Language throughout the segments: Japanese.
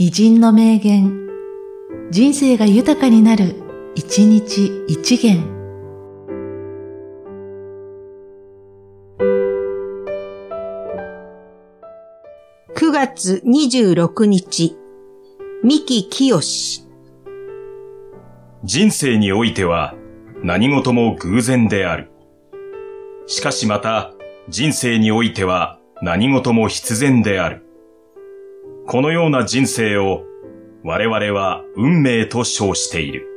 偉人の名言、人生が豊かになる、一日一元。9月26日、三木清人生においては何事も偶然である。しかしまた人生においては何事も必然である。このような人生を我々は運命と称している。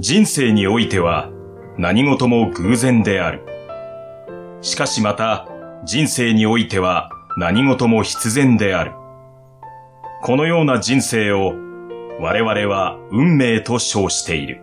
人生においては何事も偶然である。しかしまた人生においては何事も必然である。このような人生を我々は運命と称している。